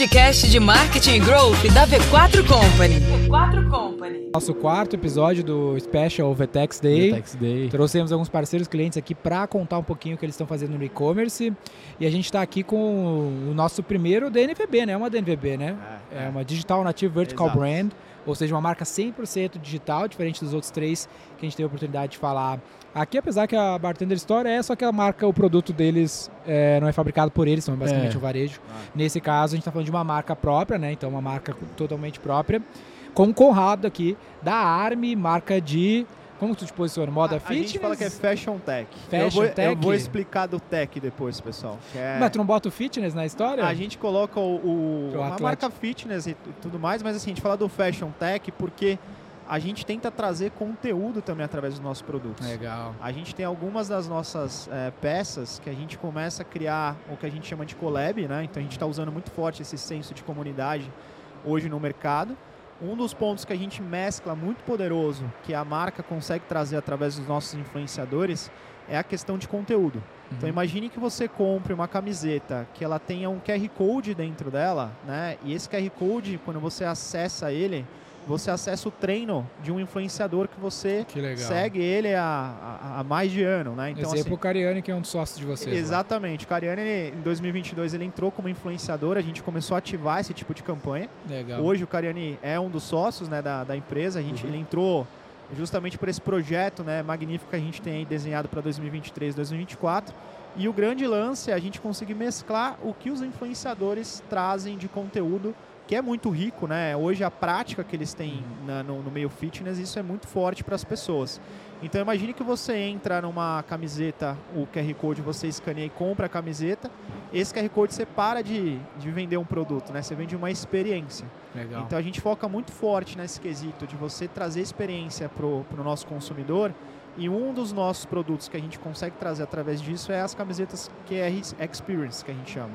podcast de marketing e growth da V4 Company. V4 Company. Nosso quarto episódio do Special VTEX Day. VTEX Day. Trouxemos alguns parceiros clientes aqui para contar um pouquinho o que eles estão fazendo no e-commerce. E a gente está aqui com o nosso primeiro DNVB, né? É uma DNVB, né? É, uma Digital Native Vertical Exato. Brand. Ou seja, uma marca 100% digital, diferente dos outros três que a gente teve a oportunidade de falar aqui. Apesar que a Bartender Store é, só que a marca, o produto deles é, não é fabricado por eles, são basicamente É. o varejo. Ah. Nesse caso, a gente está falando de uma marca própria, né? Então, uma marca totalmente própria. Com o Conrado aqui, da Army, marca de. Como tu te posiciona? Moda a, a fitness? gente fala que é Fashion Tech. eu, Fashion vou, Tech? eu vou explicar do Tech depois, pessoal. é- Mas tu não bota o fitness na história? a gente coloca o, o- O Atlético. marca fitness e tu- tudo mais, mas assim, a gente fala do Fashion Tech porque a gente tenta trazer conteúdo também através dos nossos produtos. Legal. A gente tem algumas das nossas eh, peças que a gente começa a criar o que a gente chama de collab, né? Então a gente está usando muito forte esse senso de comunidade hoje no mercado. Um dos pontos que a gente mescla muito poderoso, que a marca consegue trazer através dos nossos influenciadores, é a questão de conteúdo. Então Uhum. imagine que você compre uma camiseta que ela tenha um QR Code dentro dela, né? E esse QR Code, quando você acessa ele, você acessa o treino de um influenciador que você Que segue ele há, há- mais de ano, né? Então, Exemplo, o assim, Cariani, que é um dos sócios de vocês. lá. exatamente. O Cariani, ele, em 2022, ele entrou como influenciador, a gente começou a ativar esse tipo de campanha. Legal. Hoje o Cariani é um dos sócios né, da, da empresa, a gente, ele entrou justamente por esse projeto né, magnífico que a gente tem aí desenhado para 2023, 2024. E o grande lance é a gente conseguir mesclar o que os influenciadores trazem de conteúdo, que é muito rico, né? Hoje a prática que eles têm na- no, no meio fitness, isso é muito forte para as pessoas. Então imagine que você entra numa camiseta, o QR Code você escaneia e compra a camiseta. Esse QR Code você para de, de vender um produto, né? Você vende uma experiência. Legal. Então a gente foca muito forte nesse quesito de você trazer experiência para o nosso consumidor. E um dos nossos produtos que a gente consegue trazer através disso é as camisetas QR Experience, que a gente chama.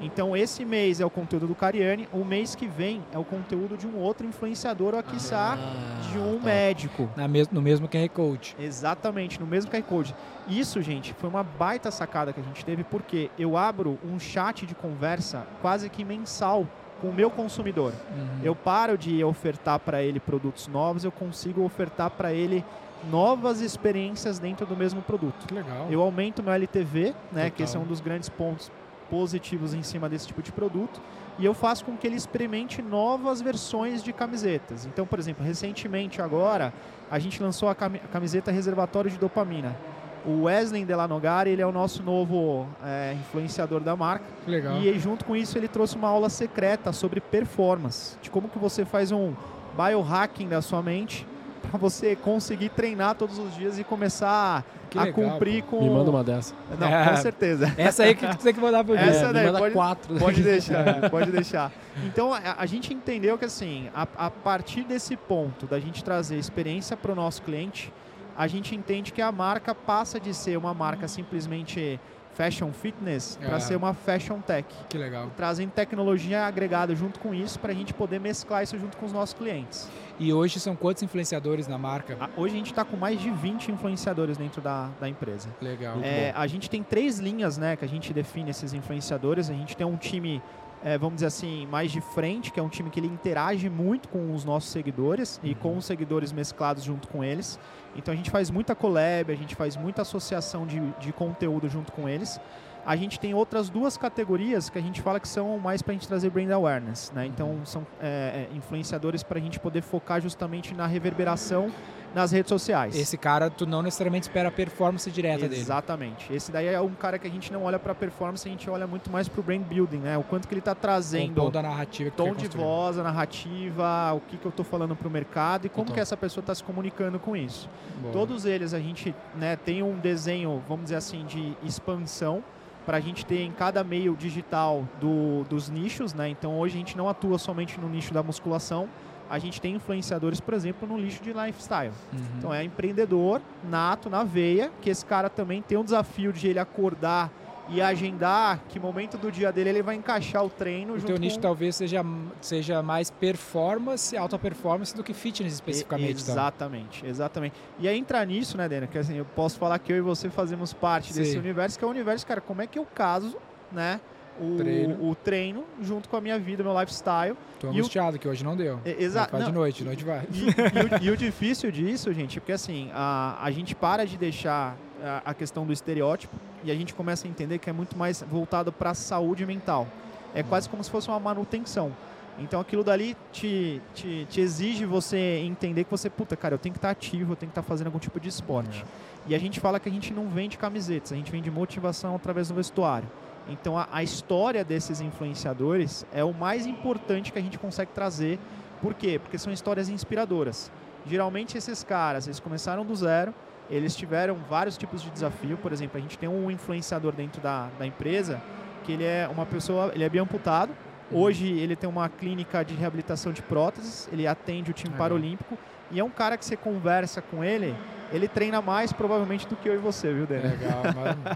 Então esse mês é o conteúdo do Cariani, o mês que vem é o conteúdo de um outro influenciador, ou quiçá Ah, de um tá. médico. Na mes- no mesmo QR Code. Exatamente, no mesmo QR Code. Isso, gente, foi uma baita sacada que a gente teve, porque eu abro um chat de conversa quase que mensal com o meu consumidor. Uhum. Eu paro de ofertar para ele produtos novos, eu consigo ofertar para ele novas experiências dentro do mesmo produto. Que legal. Eu aumento meu LTV, né, que esse é um dos grandes pontos positivos em cima desse tipo de produto, e eu faço com que ele experimente novas versões de camisetas. Então, por exemplo, recentemente agora, a gente lançou a cami- a camiseta reservatório de dopamina. O Wesley Delanogari, ele é o nosso novo é, influenciador da marca. Legal. E junto com isso ele trouxe uma aula secreta sobre performance, de como que você faz um biohacking da sua mente para você conseguir treinar todos os dias e começar Que a legal, cumprir com Me manda uma dessa. Não, É. com certeza. Essa aí que tu tem que mandar pro Essa Essa me daí, manda pode- quatro. Pode deixar, pode deixar. Então a, a gente entendeu que assim, a, a partir desse ponto da gente trazer experiência para o nosso cliente, a gente entende que a marca passa de ser uma marca simplesmente fashion fitness para Ah. ser uma fashion tech. Que legal. trazendo tecnologia agregada junto com isso para a gente poder mesclar isso junto com os nossos clientes. E hoje são quantos influenciadores na marca? A- Hoje a gente está com mais de 20 influenciadores dentro da, da empresa. Legal. É, a gente tem três linhas né, que a gente define esses influenciadores. A gente tem um time, é, vamos dizer assim, mais de frente, que é um time que ele interage muito com os nossos seguidores e com os seguidores mesclados junto com eles. Então a gente faz muita collab, a gente faz muita associação de, de conteúdo junto com eles. A gente tem outras duas categorias que a gente fala que são mais para a gente trazer brand awareness. Né? Então são é, é, influenciadores para a gente poder focar justamente na reverberação nas redes sociais. Esse cara, tu não necessariamente espera a performance direta dele. Exatamente. Esse daí é um cara que a gente não olha para performance, a gente olha muito mais para o brand building, né? O quanto que ele está Com o trazendo tom da narrativa que tom de voz, a narrativa, o que, que eu estou falando para o mercado e como Total. que essa pessoa está se comunicando com isso. Boa. Todos eles a gente né, tem um desenho, vamos dizer assim, de expansão para a gente ter em cada meio digital do- dos nichos, né? Então hoje a gente não atua somente no nicho da musculação, a gente tem influenciadores, por exemplo, no nicho de lifestyle. Uhum. Então é empreendedor nato na veia, que esse cara também tem um desafio de ele acordar e agendar que momento do dia dele ele vai encaixar o treino O teu com... nicho talvez seja, seja mais performance, alta performance do que fitness especificamente. E- então. Exatamente, exatamente. E aí entrar nisso, né, Dena, que assim, eu posso falar que eu e você fazemos parte desse Sim. universo, que é o universo, cara, como é que eu caso, né, o Treino. o treino junto com a minha vida, meu lifestyle. Tô E o- angustiado que hoje não deu. Exato. Vai de noite, de noite vai. E, e o, e o difícil disso, gente, é porque assim, a, a gente para de deixar a, questão do estereótipo e a gente começa a entender que é muito mais voltado para a saúde mental. É quase como se fosse uma manutenção. Então aquilo dali te, te, te exige você entender que você, puta, cara, eu tenho que estar ativo, eu tenho que estar fazendo algum tipo de esporte. E a gente fala que a gente não vende camisetas, a gente vende motivação através do vestuário. Então a, a história desses influenciadores é o mais importante que a gente consegue trazer. Por quê? Porque são histórias inspiradoras. Geralmente esses caras, eles começaram do zero, eles tiveram vários tipos de desafio. Por exemplo, a gente tem um influenciador dentro da, da empresa que ele é uma pessoa, ele é biamputado. Hoje ele tem uma clínica de reabilitação de próteses, ele atende o time paralímpico e é um cara que você conversa com ele, ele treina mais provavelmente do que eu e você, viu, Daniel? legal,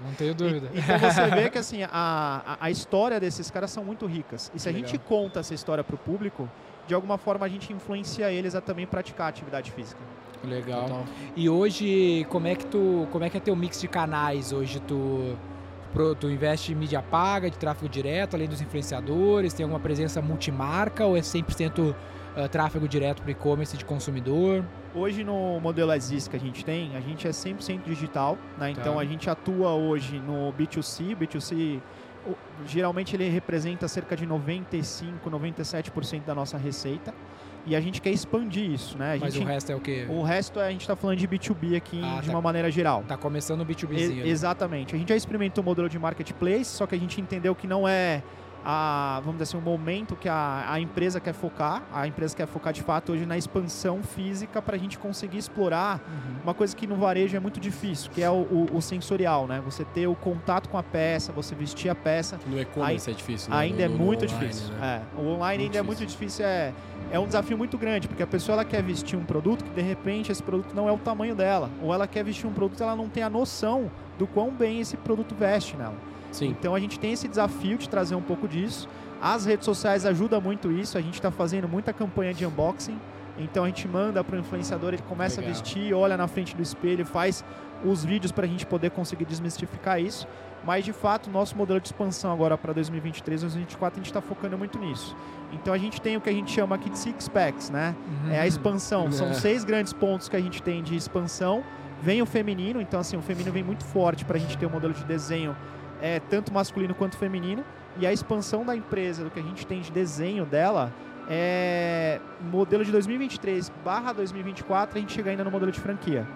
não tenho dúvida. E- Então você vê que assim, a, a, a história desses caras são muito ricas. E se a Legal. gente conta essa história para o público, de alguma forma a gente influencia eles a também praticar atividade física. Legal. Total. E hoje, como é que tu, como é que é teu mix de canais? Hoje tu tu investe em mídia paga, de tráfego direto, além dos influenciadores, tem alguma presença multimarca ou é 100% ah, tráfego direto para e-commerce de consumidor? Hoje no modelo Exist que a gente tem, a gente é 100% digital, né? Então Tá. a gente atua hoje no B2C, B2C o- geralmente ele representa cerca de 95, 97% da nossa receita. E a gente quer expandir isso, né? A Mas gente, o resto é o quê? o resto é- a gente está falando de B2B aqui Ah, de tá. uma maneira geral. Tá começando o E- B2Bzinho. ali. exatamente. A gente já experimentou o modelo de marketplace, só que a gente entendeu que não é a, vamos dizer assim, o momento que a, a empresa quer focar. A empresa quer focar de fato hoje na expansão física para a gente conseguir explorar Uhum. uma coisa que no varejo é muito difícil, que é o, o- o sensorial, né? Você ter o contato com a peça, você vestir a peça. No e-commerce é difícil, né? Ainda é No- no muito online, difícil. né? É, o online Muito ainda é muito difícil, é, é um desafio muito grande, porque a pessoa ela quer vestir um produto que de repente esse produto não é o tamanho dela, ou ela quer vestir um produto ela não tem a noção do quão bem esse produto veste nela. Sim. Então a gente tem esse desafio de trazer um pouco disso. As redes sociais ajudam muito isso, a gente está fazendo muita campanha de unboxing. Então a gente manda para o influenciador, ele começa Legal. a vestir, olha na frente do espelho, faz os vídeos para a gente poder conseguir desmistificar isso. Mas de fato, nosso modelo de expansão agora para 2023, 2024, a gente está focando muito nisso. Então a gente tem o que a gente chama aqui de six packs, né? É a Uhum. expansão. São É. seis grandes pontos que a gente tem de expansão. Vem o feminino, então assim, o feminino vem muito forte para a gente ter um modelo de desenho é, tanto masculino quanto feminino. E a expansão da empresa, do que a gente tem de desenho dela, é modelo de 2023 barra 2024, a gente chega ainda no modelo de franquia.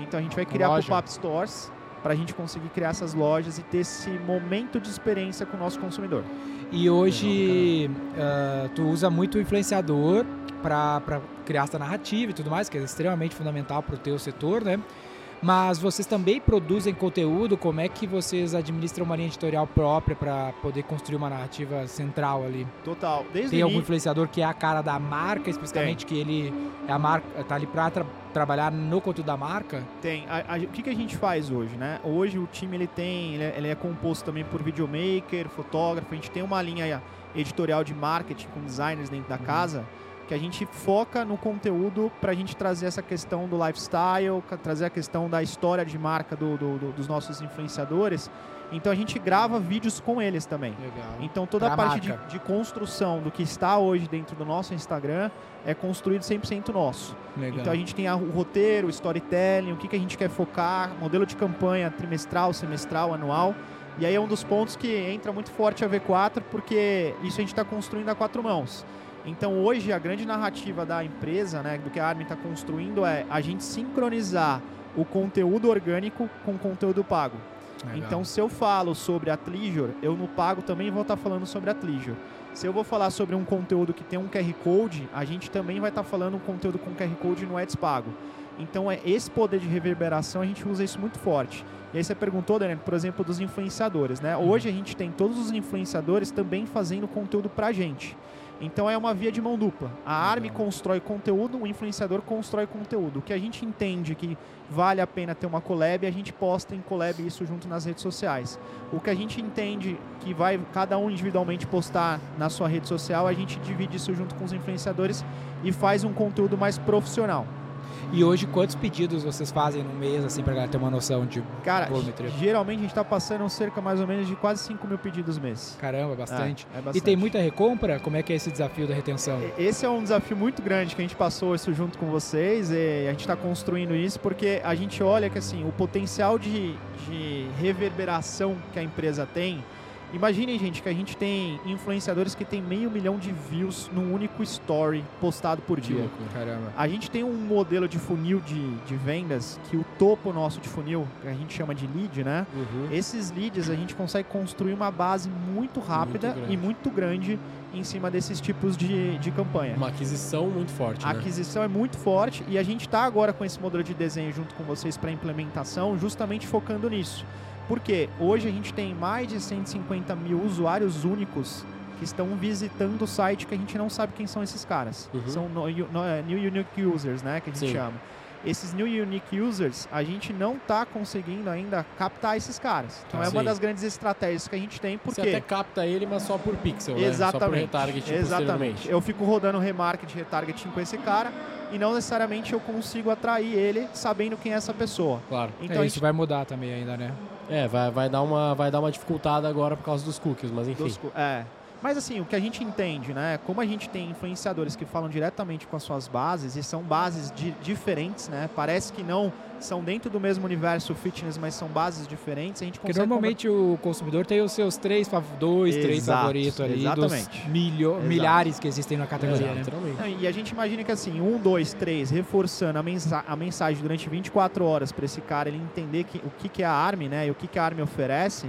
Então a gente vai criar pop-up stores para a gente conseguir criar essas lojas e ter esse momento de experiência com o nosso consumidor. E hoje ah, tu usa muito o influenciador para criar essa narrativa e tudo mais, que é extremamente fundamental para o teu setor, né? Mas vocês também produzem conteúdo, como é que vocês administram uma linha editorial própria para poder construir uma narrativa central ali? Total. Desde Tem algum influenciador que é a cara da marca, especificamente que ele é a marca, tá ali para trabalhar no conteúdo da marca? Tem. A- a- o que, que a gente faz hoje, né? Hoje o time ele tem, ele é, ele é composto também por videomaker, fotógrafo. A gente tem uma linha editorial de marketing com designers dentro da casa que a gente foca no conteúdo para a gente trazer essa questão do lifestyle, trazer a questão da história de marca do- do- do- dos nossos influenciadores. Então a gente grava vídeos com eles também. Legal. Então toda Pra a parte de, de construção do que está hoje dentro do nosso Instagram é construído 100% nosso. Legal. Então a gente tem a- o roteiro, o storytelling, o que, que a gente quer focar, modelo de campanha trimestral, semestral, anual. E aí é um dos pontos que entra muito forte a V4, porque isso a gente está construindo a quatro mãos. Então hoje a grande narrativa da empresa, né, do que a Armin está construindo é a gente sincronizar o conteúdo orgânico com o conteúdo pago. Legal. Então, se eu falo sobre a Tlijor, eu no pago também vou estar falando sobre a Tlijor. Se eu vou falar sobre um conteúdo que tem um QR Code, a gente também vai estar falando um conteúdo com QR Code no Ads pago. Então, é esse poder de reverberação, a gente usa isso muito forte. E aí você perguntou, Daniel, por exemplo, dos influenciadores, né? Hoje a gente tem todos os influenciadores também fazendo conteúdo pra gente. Então é uma via de mão dupla. A Legal. constrói conteúdo, o influenciador constrói conteúdo. O que a gente entende que vale a pena ter uma collab, a gente posta em collab isso junto nas redes sociais. O que a gente entende que vai cada um individualmente postar na sua rede social, a gente divide isso junto com os influenciadores e faz um conteúdo mais profissional. E hoje, quantos pedidos vocês fazem no mês, assim, pra galera ter uma noção de Cara, volumetria? geralmente a gente tá passando cerca mais ou menos de quase 5 mil pedidos mês. Caramba, bastante. É, é E bastante. tem muita recompra? Como é que é esse desafio da retenção? Esse é um desafio muito grande que a gente passou isso junto com vocês e a gente está construindo isso porque a gente olha que assim o potencial de, de reverberação que a empresa tem. Imaginem, gente, que a gente tem influenciadores que tem meio milhão de views num único story postado por dia. caramba. A gente tem um modelo de funil de, de vendas que o topo nosso de funil, que a gente chama de lead, né? Uhum. Esses leads a gente consegue construir uma base muito rápida grande. e muito grande em cima desses tipos de, de campanha. Uma aquisição muito forte, A né? aquisição é muito forte e a gente está agora com esse modelo de desenho junto com vocês para implementação, justamente focando nisso. Porque hoje a gente tem mais de 150 mil usuários únicos que estão visitando o site que a gente não sabe quem são esses caras. Uhum. São no- no- é, New Unique Users, né, que a gente Sim. chama. Esses New Unique Users, a gente não está conseguindo ainda captar esses caras. Então Tá. é uma Sim. das grandes estratégias que a gente tem, Você porque... até capta ele, mas só por pixel, né? Só por Exatamente. retarget Exatamente. Eu fico rodando remarketing, retargeting com esse cara e não necessariamente eu consigo atrair ele sabendo quem é essa pessoa. Claro. Então é, a isso gente vai mudar também ainda, né? É, vai, vai, dar uma, vai dar uma dificultada agora por causa dos cookies, mas enfim. dos é. Mas assim, o que a gente entende, né? Como a gente tem influenciadores que falam diretamente com as suas bases e são bases di- diferentes, né? Parece que não são dentro do mesmo universo fitness, mas são bases diferentes. A gente Porque consegue normalmente o consumidor tem os seus três, dois, três Exato, favoritos ali dos exatamente. milho- milhares que existem na categoria, né? E a gente imagina que assim, um, dois, três, reforçando a, mensa a mensagem durante 24 horas para esse cara ele entender que, o que, que é a ARM, né? E o que, que a ARM oferece,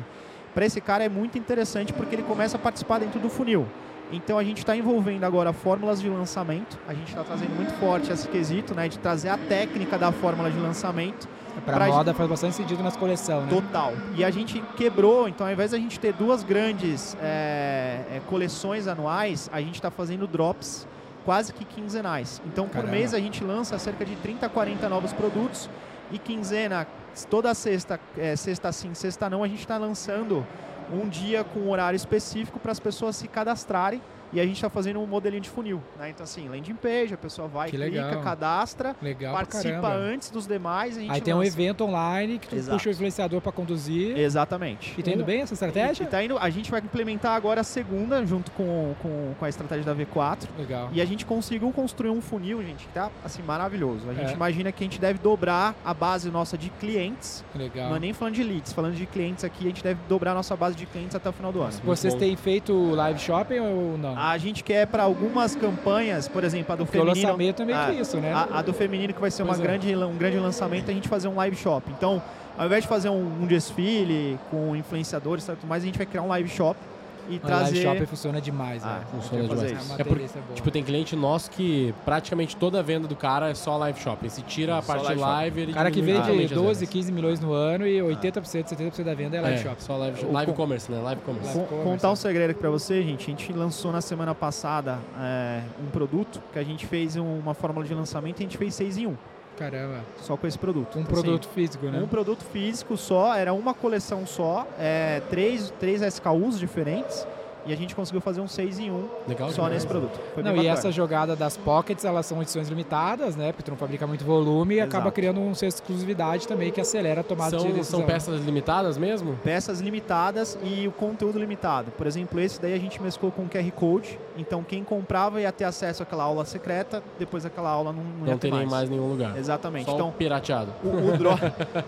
para esse cara é muito interessante porque ele começa a participar dentro do funil. Então a gente está envolvendo agora fórmulas de lançamento. A gente está trazendo muito forte esse quesito, né? De trazer a técnica da fórmula de lançamento Pra, Pra moda faz bastante sentido nas coleções, né? Total. E a gente quebrou, então ao invés da gente ter duas grandes é, é, coleções anuais, a gente está fazendo drops quase que quinzenais. Então por Caramba. mês a gente lança cerca de 30 a 40 novos produtos e quinzena, toda sexta, é, sexta sim, sexta não, a gente está lançando um dia com um horário específico para as pessoas se cadastrarem. E a gente está fazendo um modelinho de funil. Né? Então, assim, landing page, a pessoa vai, Que clica, legal. cadastra, Legal participa antes dos demais. E a gente Aí tem um evento online que tu Exato. puxa o influenciador pra conduzir. Exatamente. E tá indo bem essa estratégia? E tá indo, a gente vai implementar agora a segunda, junto com, com, com a estratégia da V4. Legal. E a gente conseguiu construir um funil, gente, que tá assim, maravilhoso. A gente É. imagina que a gente deve dobrar a base nossa de clientes. Legal. Não é nem falando de leads, falando de clientes aqui, a gente deve dobrar a nossa base de clientes até o final do ano. Vocês têm feito live shopping ou não? A gente quer para algumas campanhas, por exemplo, a do Porque o feminino. lançamento é meio Ah, que isso, né? A, a do feminino que vai ser uma é. grande, um grande lançamento, a gente fazer um live shop. Então, ao invés de fazer um, um desfile com influenciadores e tudo mais, a gente vai criar um live shop e A trazer. live shopping funciona demais, Ah, né? Funciona demais. É É por- delícia boa. Tipo, tem cliente nosso que praticamente toda a venda do cara é só live shopping. Se tira a Só parte live live, ele O cara que vende totalmente as 12, vendas. 15 milhões no ano e 80%, 70% da venda é live É, shopping. só live, live com- commerce, né? Live commerce. Con- commerce, contar um né? segredo aqui pra você, gente. A gente lançou na semana passada é, um produto que a gente fez um- uma fórmula de lançamento e a gente fez 6 em 1, Caramba. só com esse produto. Um assim, produto físico, né? Um produto físico só, era uma coleção só, é, três, três SKUs diferentes e a gente conseguiu fazer um 6 em 1 Legal só demais. nesse produto. Foi Não, e essa jogada das pockets, elas são edições limitadas, né? Porque tu não fabrica muito volume e acaba Exato. criando um senso de exclusividade também que acelera a tomada de São, decisão. são peças limitadas mesmo? Peças limitadas e o conteúdo limitado. Por exemplo, esse daí a gente mesclou com QR Code. Então, quem comprava ia ter acesso àquela aula secreta, depois aquela aula não, não, Não ter teria em mais. mais nenhum lugar. Exatamente. Só então, o pirateado. o, o drop.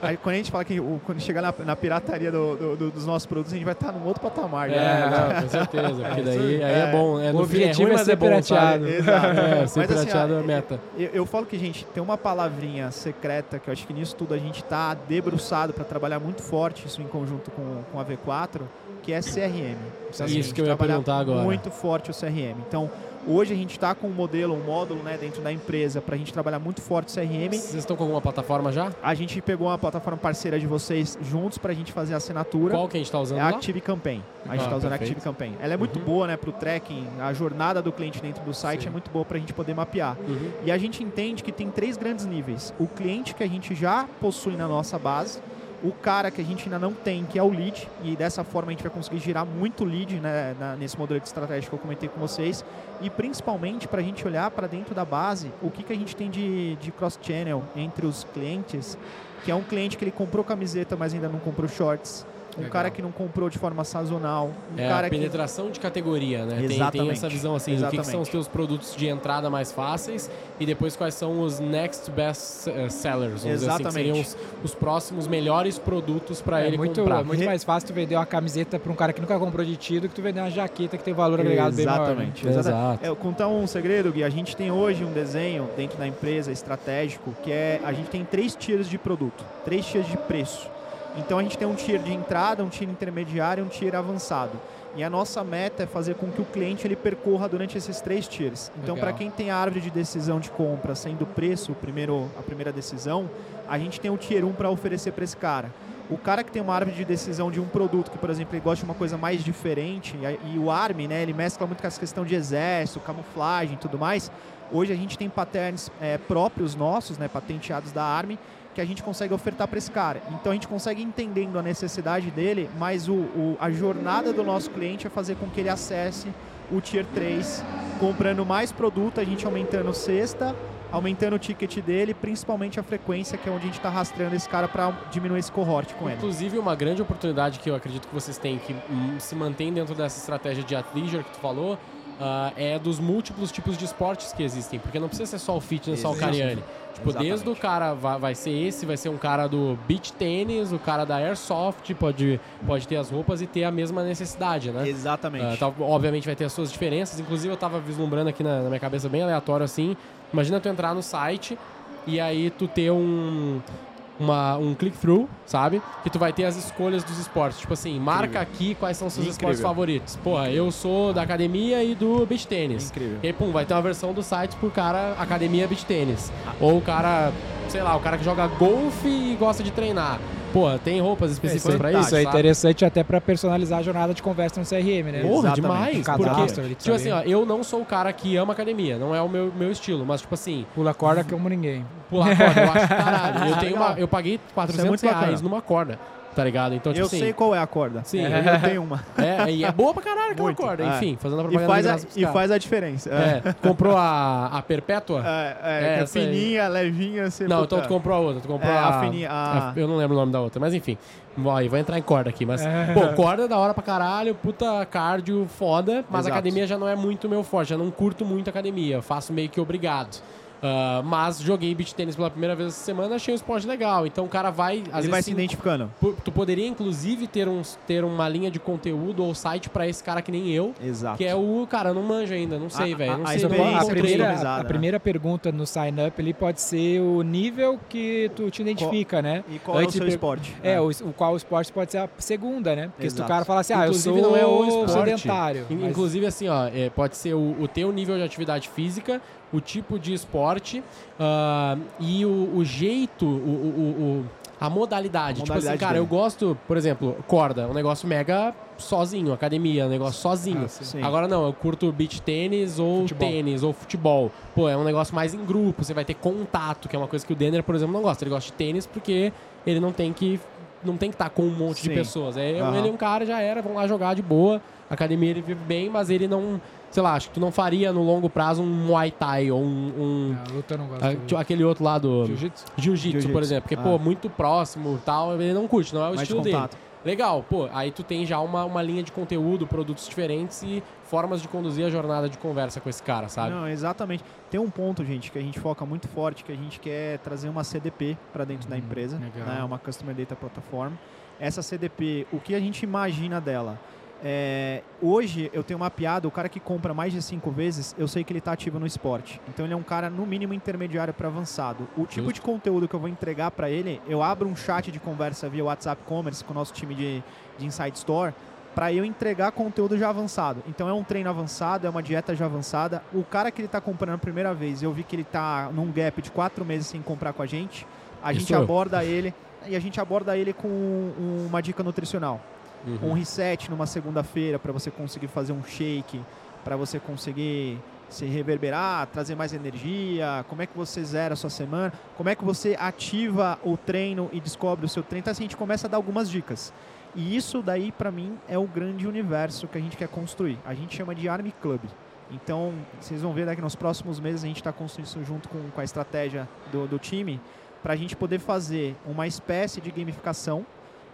Aí, quando a gente fala que o- quando chegar na, na pirataria do- do- do- dos nossos produtos, a gente vai estar num outro patamar. É, né? não, certeza. Porque daí aí é, É. bom. É, O é objetivo é ser é bom, pirateado. sabe? Exato. É, ser Mas, assim, pirateado ó, é a meta. Eu, eu falo que, gente, tem uma palavrinha secreta que eu acho que nisso tudo a gente está debruçado para trabalhar muito forte isso em conjunto com, com a V4, que é CRM. Então, Isso a gente que eu ia perguntar agora. Muito forte o CRM. Então, hoje a gente está com um modelo, um módulo né, dentro da empresa para a gente trabalhar muito forte o CRM. Vocês estão com alguma plataforma já? A gente pegou uma plataforma parceira de vocês juntos para a gente fazer a assinatura. Qual que a gente está usando É lá? a Active Campaign. A gente Ah, está usando a. Active Campaign. Ela é muito Uhum. boa né, para o tracking, a jornada do cliente dentro do site Sim. é muito boa para a gente poder mapear. Uhum. E a gente entende que tem três grandes níveis. O cliente que a gente já possui na nossa base, O cara que a gente ainda não tem, que é o lead, e dessa forma a gente vai conseguir girar muito lead né, na- nesse modelo de estratégia que eu comentei com vocês. E principalmente para a gente olhar para dentro da base o que, que a gente tem de, de cross-channel entre os clientes, que é um cliente que ele comprou camiseta, mas ainda não comprou shorts. Um Legal. cara que não comprou de forma sazonal. Um É cara a que penetração de categoria, né? Tem- Tem, Exatamente. essa visão assim, do que, que são Exatamente. os teus produtos de entrada mais fáceis e depois quais são os next best eh, sellers, vamos dizer assim, que seriam os, os próximos melhores produtos para É ele muito, comprar. é muito mais fácil tu vender uma camiseta pra um cara que nunca comprou de ti do que tu vender uma jaqueta que tem valor agregado bem maior. né? Exatamente. exatamente. Exato. É, eu contar um segredo, Gui. A gente tem hoje um desenho dentro da empresa estratégico que é a gente tem três tiers de produto, três tiers de preço. Então a gente tem um tier de entrada, um tier intermediário e um tier avançado. E a nossa meta é fazer com que o cliente ele percorra durante esses três tiers. Então, para quem tem a árvore de decisão de compra sendo o preço o primeiro, a primeira decisão, a gente tem o tier 1 para oferecer para esse cara. O cara que tem uma árvore de decisão de um produto que, por exemplo, ele gosta de uma coisa mais diferente, e, e o ARM, né, ele mescla muito com essa questão de exército, camuflagem e tudo mais. Hoje a gente tem patterns é, próprios nossos, né, patenteados da ARM, que a gente consegue ofertar para esse cara. Então a gente consegue entendendo a necessidade dele, mas o, o- a jornada do nosso cliente é fazer com que ele acesse o Tier 3, comprando mais produto, a gente aumentando cesta, aumentando o ticket dele, principalmente a frequência, que é onde a gente está rastreando esse cara para diminuir esse cohort com ele. Inclusive, uma grande oportunidade que eu acredito que vocês têm que hum, se mantém dentro dessa estratégia de athleisure que tu falou ah, é dos múltiplos tipos de esportes que existem. Porque não precisa ser só o fitness, só o Exatamente. Cariani. Tipo, desde o Exatamente. cara, vai, vai ser esse, vai ser um cara do beach tênis, o cara da airsoft, pode, pode ter as roupas e ter a mesma necessidade, né? Exatamente. Ah, tá- obviamente vai ter as suas diferenças. Inclusive, eu tava vislumbrando aqui na, na minha cabeça bem aleatório assim. Imagina tu entrar no site e aí tu ter um. Uma, um click-through, sabe? Que tu vai ter as escolhas dos esportes. Tipo assim, marca aqui quais são os seus Incrível. esportes favoritos. Porra, eu sou da academia e do beach tênis. Incrível. E aí, pum, vai ter uma versão do site pro cara academia beach tênis. Ou o cara, sei lá, o cara que joga golfe e gosta de treinar. Pô, tem roupas específicas pra isso, Isso é sabe? interessante até pra personalizar a jornada de conversa no CRM, né? Porra, Exatamente. demais. Um cadastro Porque, tipo assim, sabe? ó, eu não sou o cara que ama academia, não é o meu, meu estilo, mas tipo assim, Pula corda como ninguém. pular corda, eu acho caralho. Eu, tenho uma, eu paguei 400 muito reais bacana. numa corda, tá ligado? Então, tipo eu assim, sei qual é a corda. sim, Eu tenho uma. é, e é boa pra caralho aquela Muito, corda. é. Enfim, fazendo a E propaganda faz, de a, e faz a diferença. É. É, comprou a, a Perpétua? É, é, É, é fininha, levinha, você não, então tu comprou a outra, tu comprou É, a... a fininha, a- Eu não lembro o nome da outra, mas enfim. E vai entrar em corda aqui, mas... Pô, corda é da hora pra caralho, puta cardio foda, mas Exato. academia já não é muito meu forte, já não curto muito academia, eu faço meio que obrigado. Ah, mas joguei beach tênis pela primeira vez essa semana, achei um esporte legal. Então o cara vai. Às Ele vai vezes, se sim, identificando. Tu poderia, inclusive, ter, uns, ter uma linha de conteúdo ou site pra esse cara que nem eu. Exato. Que é o cara, eu não manja ainda, não sei, A- velho. a- Não a sei, a, encontrei. primeira, a primeira pergunta no sign up ele pode ser o nível que tu te identifica, né? E qual é o Antes seu per- esporte? É, o, o qual esporte pode ser a segunda, né? Porque se Exato. o cara falar assim, ah, Inclusive, eu sou não é o esporte. sedentário. Mas- Inclusive, assim, ó, é, pode ser o, o teu nível de atividade física, o tipo de esporte ah, e o, o jeito, o, o- a modalidade. tipo assim, cara, dele. eu gosto, por exemplo, corda, um negócio mega sozinho, academia, um negócio sozinho. Ah. Agora não, eu curto beach tênis ou Futebol. tênis ou futebol. Pô, é um negócio mais em grupo, você vai ter contato, que é uma coisa que o Denner, por exemplo, não gosta. Ele gosta de tênis porque ele não tem que não tem que estar com um monte de Sim. pessoas. É, Aham. Ele é um cara, já era, vão lá jogar de boa. Academia ele vive bem, mas ele não. Sei lá, acho que tu não faria no longo prazo um Muay Thai ou um. um- Ah, luta eu não gosto. ah, tipo, aquele outro lá do. Jiu-jitsu? Jiu-Jitsu, por exemplo. Porque, Ah. pô, muito próximo e tal, ele não curte, não é o Mais estilo dele. Legal, pô, aí tu tem já uma, uma linha de conteúdo, produtos diferentes e formas de conduzir a jornada de conversa com esse cara, sabe? Não, exatamente. Tem um ponto, gente, que a gente foca muito forte, que a gente quer trazer uma CDP para dentro da Hum, empresa, legal. né, uma Customer Data Platform. Essa CDP, o que a gente imagina dela? É, hoje eu tenho mapeado o cara que compra mais de cinco vezes, eu sei que ele está ativo no esporte. Então ele é um cara no mínimo intermediário para avançado. O tipo Justo. de conteúdo que eu vou entregar para ele, eu abro um chat de conversa via WhatsApp Commerce com o nosso time de, de Inside Store para eu entregar conteúdo já avançado. Então é um treino avançado, é uma dieta já avançada. O cara que ele está comprando a primeira vez, eu vi que ele está num gap de quatro meses sem comprar com a gente, a Isso gente eu. aborda ele e a gente aborda ele com um- uma dica nutricional Uhum. um reset numa segunda-feira para você conseguir fazer um shake, para você conseguir se reverberar, trazer mais energia, como é que você zera a sua semana, como é que você ativa o treino e descobre o seu treino. Então assim, a gente começa a dar algumas dicas. E isso daí, para mim, é o grande universo que a gente quer construir. A gente chama de Army Club. Então, vocês vão ver daqui nos próximos meses a gente está construindo isso junto com, com a estratégia do, do time para a gente poder fazer uma espécie de gamificação.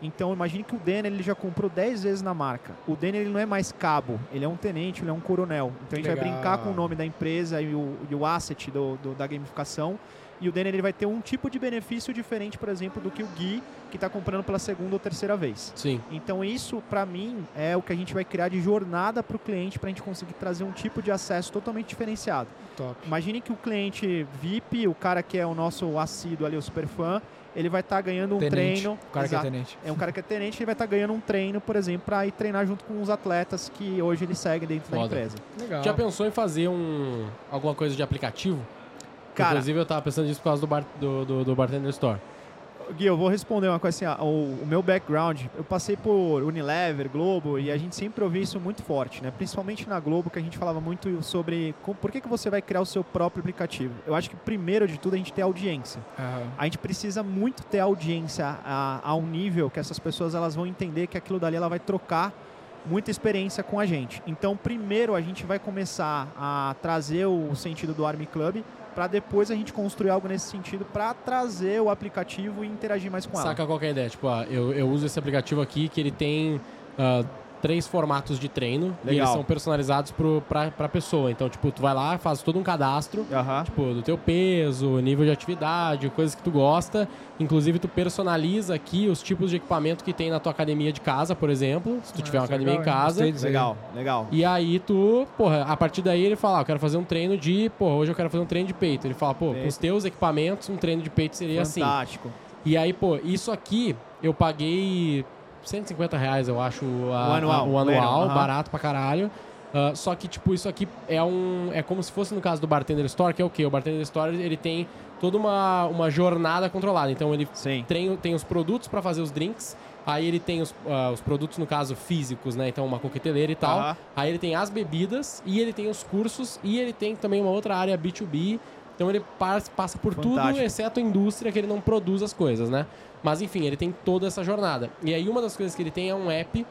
Então, imagine que o Denner ele já comprou 10 vezes na marca. O Denner ele não é mais cabo, ele é um tenente, ele é um coronel. Então, a gente vai Legal. brincar com o nome da empresa e o, e o asset do, do- da gamificação. E o Denner ele vai ter um tipo de benefício diferente, por exemplo, do que o Gui, que está comprando pela segunda ou terceira vez. Sim. Então isso, para mim, é o que a gente vai criar de jornada para o cliente para a gente conseguir trazer um tipo de acesso totalmente diferenciado. Top. Imagine que o cliente VIP, o cara que é o nosso assíduo ali, o super fã, ele vai estar ganhando um Tenente. treino. O cara Exato. que é tenente. É um cara que é tenente, ele vai estar ganhando um treino, por exemplo, para ir treinar junto com os atletas que hoje ele segue dentro da Foda. empresa. Legal. Já pensou em fazer um alguma coisa de aplicativo? Cara, Inclusive, eu tava pensando nisso por causa do, bar, do, do, do Bartender Store. Gui, eu vou responder uma coisa assim, o, o meu background, eu passei por Unilever, Globo, e a gente sempre ouvia isso muito forte, né? Principalmente na Globo, que a gente falava muito sobre com- por que, que você vai criar o seu próprio aplicativo. Eu acho que primeiro de tudo a gente tem audiência. Aham. A gente precisa muito ter audiência a, a um nível que essas pessoas elas vão entender que aquilo dali ela vai trocar muita experiência com a gente. Então, primeiro a gente vai começar a trazer o sentido do Army Club para depois a gente construir algo nesse sentido para trazer o aplicativo e interagir mais com ela. Saca qual que é a ideia? Tipo, ah, eu, eu uso esse aplicativo aqui que ele tem ah, três formatos de treino e Legal. eles são personalizados pro, pra, pra pessoa. Então, tipo, tu vai lá, faz todo um cadastro, tipo, do teu peso, nível de atividade, coisas que tu gosta. Inclusive, tu personaliza aqui os tipos de equipamento que tem na tua academia de casa, por exemplo, se tu Ah, tiver uma é academia legal, em casa. Legal, legal. E aí tu, porra, a partir daí ele fala, ah, eu quero fazer um treino de, porra, hoje eu quero fazer um treino de peito. Ele fala, pô, com Peito. os teus equipamentos, um treino de peito seria assim. Fantástico. E aí, pô, isso aqui eu paguei 150 reais, eu acho, a- O anual, a- o anual, aham. barato pra caralho. Ah, só que, tipo, isso aqui é um. É como se fosse no caso do Bartender Store, que é o quê? O Bartender Store ele tem toda uma, uma jornada controlada. Então ele Sim. tem, tem os produtos pra fazer os drinks. Aí ele tem os, ah, os produtos, no caso, físicos, né? Então uma coqueteleira e tal. Aham. Aí ele tem as bebidas e ele tem os cursos e ele tem também uma outra área B2B. Então ele pas- passa por tudo, Fantástico. exceto a indústria, que ele não produz as coisas, né? Mas enfim, ele tem toda essa jornada. E aí uma das coisas que ele tem é um app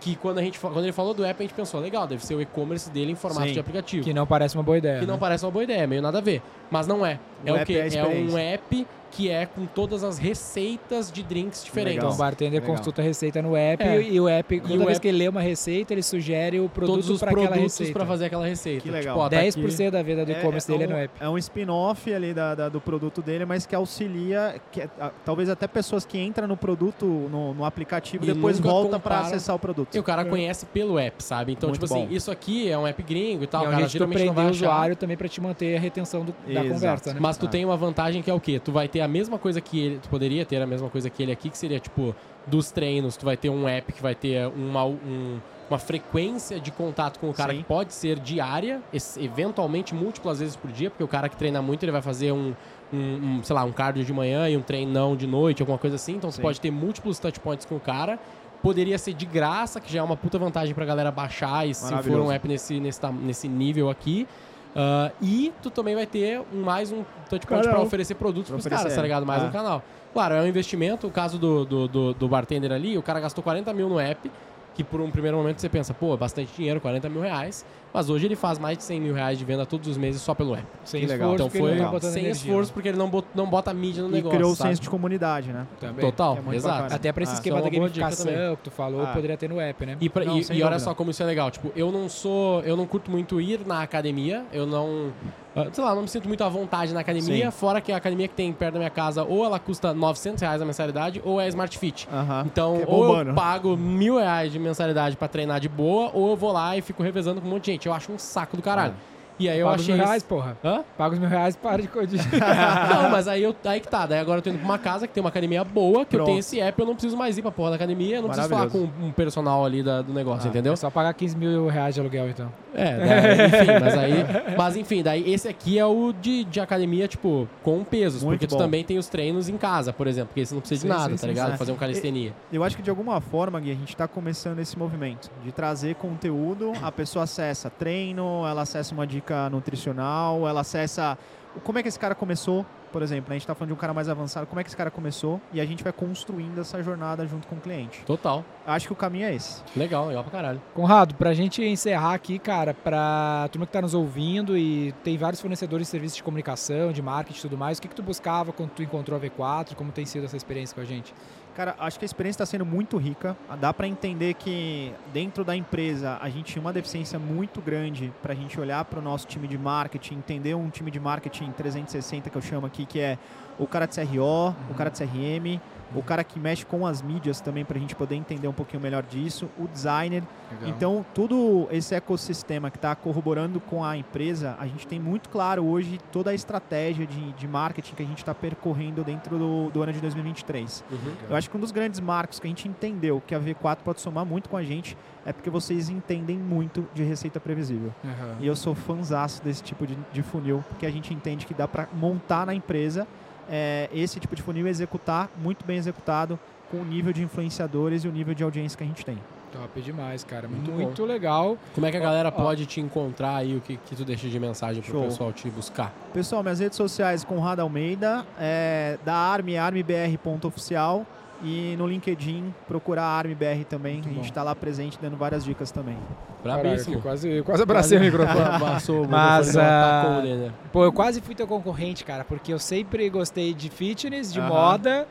que quando, a gente, quando ele falou do app, a gente pensou, legal, deve ser o e-commerce dele em formato Sim. de aplicativo. Que não parece uma boa ideia. Que não né? parece uma boa ideia, meio nada a ver. Mas não é. O É o quê? é É, um app que é com todas as receitas de drinks diferentes. Então o Legal. bartender Legal. consulta a receita no app É. e o app, toda o vez app- que ele lê uma receita, ele sugere o Todos produto para aquela receita. pra fazer aquela receita. Que legal. Tipo, ó, tá aqui- 10% da venda do e-commerce dele é um, no app. é um spin-off ali da, da- do produto dele, mas que auxilia, que, é- a- talvez até pessoas que entram no produto, no, no aplicativo, E depois nunca volta para acessar o produto. E o cara conhece pelo app, sabe? Então, Muito tipo assim, bom. isso aqui é um app gringo e tal. e é o cara geralmente não vai o usuário também para te manter a retenção do- da conversa, né? Mas tu Ah. tem uma vantagem que é o quê? Tu vai ter a mesma coisa que ele. Tu poderia ter a mesma coisa que ele aqui, que seria tipo, dos treinos, tu vai ter um app que vai ter uma, um- uma frequência de contato com o cara Sim. que pode ser diária, eventualmente múltiplas vezes por dia, porque o cara que treina muito, ele vai fazer um. um- um, sei lá, um cardio de manhã e um treinão de noite, alguma coisa assim. Então você Sim. pode ter múltiplos touchpoints com o cara. Poderia ser de graça, que já é uma puta vantagem pra galera baixar e se for um app nesse, nesse, nesse nível aqui. Ah, e tu também vai ter um- mais um touchpoint pra oferecer produtos pros oferecer, caras, tá ligado? Mais ah. um canal. Claro, é um investimento. O caso do, do, do, do bartender ali, o cara gastou 40 mil no app, que por um primeiro momento você pensa, pô, bastante dinheiro, 40 mil reais. Mas hoje ele faz mais de 100 mil reais de venda todos os meses só pelo app. Sem Que legal. Então foi não tá sem energia, esforço, né? porque ele não, bot, não bota mídia no e negócio. criou o senso de comunidade, né? Também. Total, É exato. bacana. Até para esse Ah, esquema da gamificação que tu falou, Ah. poderia ter no app, né? E, pra- Não, e- e olha só como isso é legal. Tipo, eu não sou. Eu não curto muito ir na academia. Eu não. Ah, Sei lá, não me sinto muito à vontade na academia. Sim. Fora que a academia que tem perto da minha casa, ou ela custa 900 reais a mensalidade, ou é Smart Fit. Então, é ou eu pago mil reais de mensalidade pra treinar de boa, ou eu vou lá e fico revezando com um monte de gente. Eu acho um saco do caralho. E aí eu Paga os achei. mil reais, porra. Hã? Paga os mil reais e para de. Não, mas aí, eu, aí que tá. Daí agora eu tô indo pra uma casa que tem uma academia boa, que eu Pronto. tenho esse app, eu não preciso mais ir pra porra da academia, eu não preciso falar com um personal ali da- do negócio, Ah, entendeu? É só pagar 15 mil reais de aluguel, então. É, daí, enfim, mas aí. Mas enfim, daí esse aqui é o de, de academia, tipo, com pesos. Muito porque tu bom. também tem os treinos em casa, por exemplo, porque você não precisa de Sim, nada, sim, tá sim, ligado? sim. Fazer um calistenia. Eu acho que de alguma forma, Gui, a gente está começando esse movimento de trazer conteúdo, a pessoa acessa treino, ela acessa uma dica dica nutricional, ela acessa como é que esse cara começou, por exemplo. né? A gente está falando de um cara mais avançado, como é que esse cara começou e a gente vai construindo essa jornada junto com o cliente. Total. Acho que o caminho é esse. Legal, legal pra caralho. Conrado, pra gente encerrar aqui, cara, pra turma que tá nos ouvindo e tem vários fornecedores de serviços de comunicação, de marketing e tudo mais, o que, que tu buscava quando tu encontrou a V4? Como tem sido essa experiência com a gente? Cara, acho que a experiência está sendo muito rica. Dá para entender que dentro da empresa a gente tinha uma deficiência muito grande para a gente olhar para o nosso time de marketing, entender um time de marketing 360 que eu chamo aqui, que é o cara de CRO, o cara de CRM, o cara que mexe com as mídias também para a gente poder entender um pouquinho melhor disso, o designer. Então, todo esse ecossistema que está corroborando com a empresa, a gente tem muito claro hoje toda a estratégia de, de marketing que a gente está percorrendo dentro do, do ano de 2023. Eu acho que um dos grandes marcos que a gente entendeu que a V4 pode somar muito com a gente é porque vocês entendem muito de receita previsível. Aham. E eu sou fãzaço desse tipo de, de funil, porque a gente entende que dá para montar na empresa é, esse tipo de funil e executar muito bem executado com o nível de influenciadores e o nível de audiência que a gente tem. Top demais, cara. Muito Muito, legal. Como é que a galera Ó, ó. pode te encontrar aí? O que, que tu deixa de mensagem pro Show. pessoal te buscar? Pessoal, minhas redes sociais, Conrado Almeida, é, da Arme, armebr.oficial e no LinkedIn, procurar ArmeBR também. Muito a gente está lá presente dando várias dicas também. Brabíssimo. Caraca, quase, quase abracei o microfone. Passou, Mas, o Denner. Pô, eu quase fui teu concorrente, cara, porque eu sempre gostei de fitness, de Aham. moda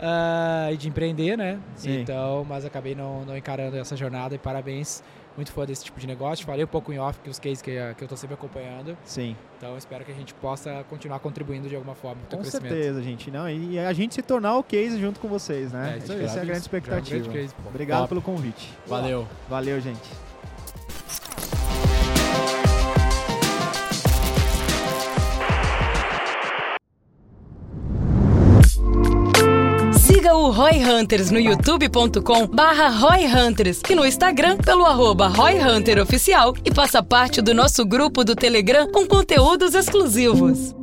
ah, e de empreender, né? Sim. Então, mas acabei não, não encarando essa jornada e parabéns. Muito fã desse tipo de negócio. Falei um pouco em off que os cases que, que eu tô sempre acompanhando. Sim, Então, espero que a gente possa continuar contribuindo de alguma forma com crescimento. certeza, gente. Não, e a gente se tornar o case junto com vocês, né? É, isso essa é a grande é um expectativa. grande case, pô. Obrigado Top. pelo convite. Valeu. Valeu, gente. Roy Hunters no youtube.com barra Roy Hunters e no Instagram pelo arroba Roy Hunter Oficial e faça parte do nosso grupo do Telegram com conteúdos exclusivos.